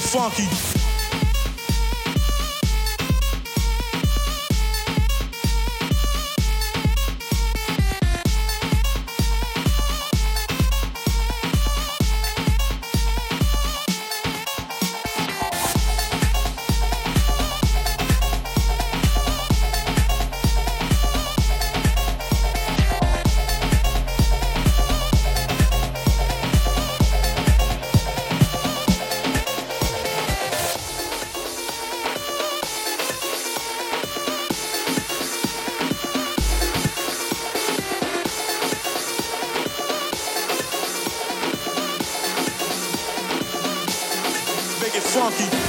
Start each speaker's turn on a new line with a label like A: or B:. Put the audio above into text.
A: funky. Funky.